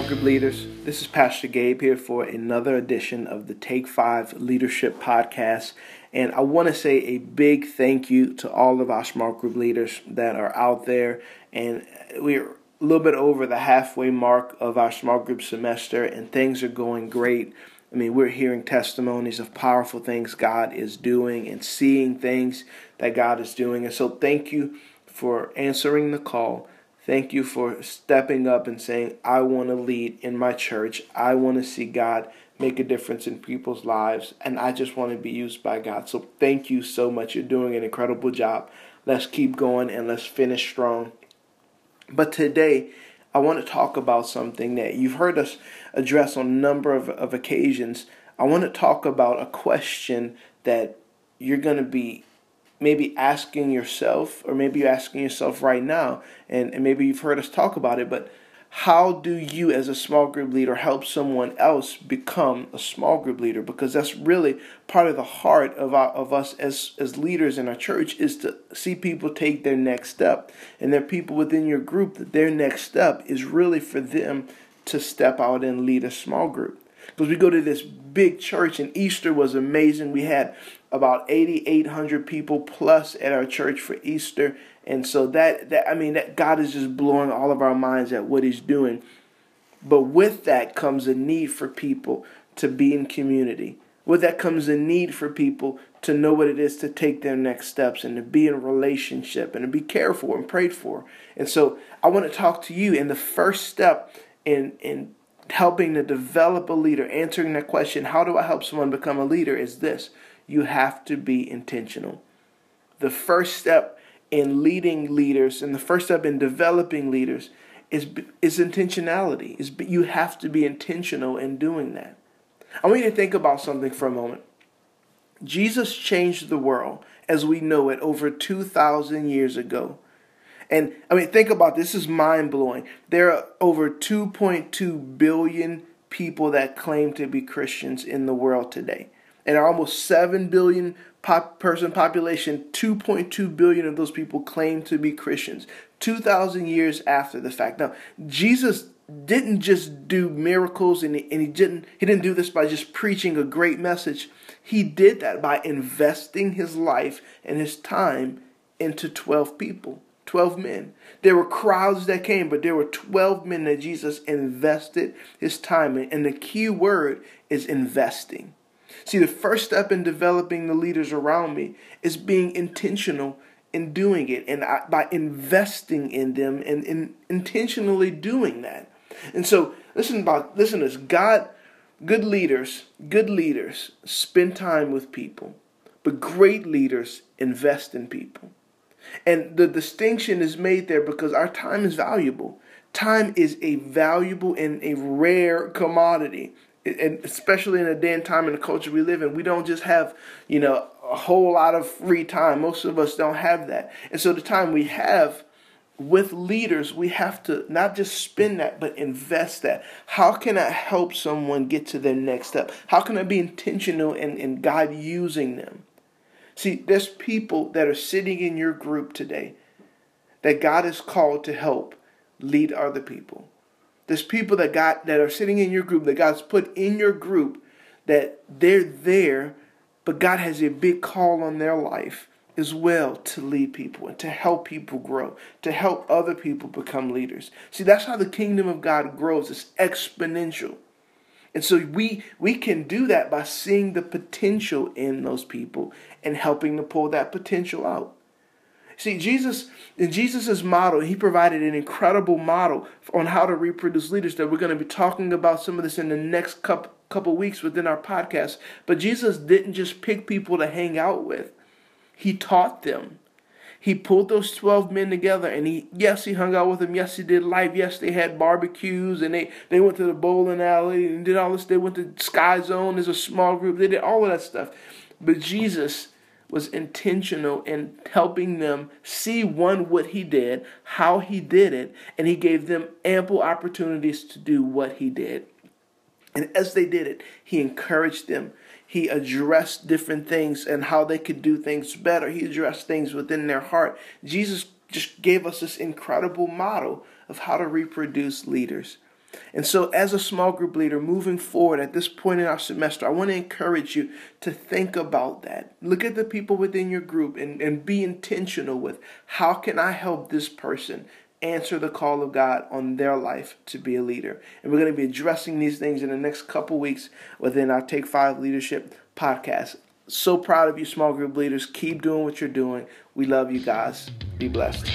small group leaders. This is Pastor Gabe here for another edition of the Take Five Leadership Podcast. And I want to say a big thank you to all of our small group leaders that are out there. And we're a little bit over the halfway mark of our small group semester, and things are going great. I mean, we're hearing testimonies of powerful things God is doing and seeing things that God is doing. And so, thank you for answering the call Thank you for stepping up and saying, I want to lead in my church. I want to see God make a difference in people's lives, and I just want to be used by God. So thank you so much. You're doing an incredible job. Let's keep going and let's finish strong. But today, I want to talk about something that you've heard us address on a number of, of occasions. I want to talk about a question that you're going to be maybe asking yourself, or maybe you're asking yourself right now, and, and maybe you've heard us talk about it, but how do you as a small group leader help someone else become a small group leader? Because that's really part of the heart of our, of us as as leaders in our church is to see people take their next step. And there are people within your group that their next step is really for them to step out and lead a small group because we go to this big church and Easter was amazing. We had about 8800 people plus at our church for Easter. And so that that I mean that God is just blowing all of our minds at what he's doing. But with that comes a need for people to be in community. With that comes a need for people to know what it is to take their next steps and to be in relationship and to be cared for and prayed for. And so I want to talk to you and the first step in in helping to develop a leader answering that question how do I help someone become a leader is this you have to be intentional. The first step in leading leaders and the first step in developing leaders is is intentionality. Is you have to be intentional in doing that. I want you to think about something for a moment. Jesus changed the world as we know it over 2000 years ago. And I mean think about this, this is mind-blowing. There are over 2.2 billion people that claim to be Christians in the world today and our almost 7 billion pop person population, 2.2 billion of those people claim to be Christians 2,000 years after the fact. Now, Jesus didn't just do miracles and he, and he didn't he didn't do this by just preaching a great message. He did that by investing his life and his time into 12 people. 12 men. There were crowds that came, but there were 12 men that Jesus invested his time in. And the key word is investing. See, the first step in developing the leaders around me is being intentional in doing it and I, by investing in them and in intentionally doing that. And so, listen about listen to this. God, good leaders, good leaders spend time with people, but great leaders invest in people. And the distinction is made there because our time is valuable. Time is a valuable and a rare commodity and especially in a day and time in the culture we live in, we don't just have, you know, a whole lot of free time. Most of us don't have that. And so the time we have with leaders, we have to not just spend that, but invest that. How can I help someone get to their next step? How can I be intentional and, in God using them? See, there's people that are sitting in your group today that God has called to help lead other people. There's people that God that are sitting in your group that God's put in your group that they're there, but God has a big call on their life as well to lead people and to help people grow, to help other people become leaders. See, that's how the kingdom of God grows. It's exponential. And so we we can do that by seeing the potential in those people and helping to pull that potential out. See, Jesus, in Jesus' model, he provided an incredible model on how to reproduce leaders that we're going to be talking about some of this in the next couple, couple weeks within our podcast. But Jesus didn't just pick people to hang out with. He taught them. He pulled those 12 men together and he, yes, he hung out with them. Yes, he did life. Yes, they had barbecues and they, they went to the bowling alley and did all this. They went to Sky Zone as a small group. They did all of that stuff. But Jesus was intentional in helping them see one what he did, how he did it, and he gave them ample opportunities to do what he did. And as they did it, he encouraged them. He addressed different things and how they could do things better. He addressed things within their heart. Jesus just gave us this incredible model of how to reproduce leaders. And so, as a small group leader moving forward at this point in our semester, I want to encourage you to think about that. Look at the people within your group and, and be intentional with how can I help this person answer the call of God on their life to be a leader. And we're going to be addressing these things in the next couple weeks within our Take Five Leadership podcast. So proud of you, small group leaders. Keep doing what you're doing. We love you guys. Be blessed.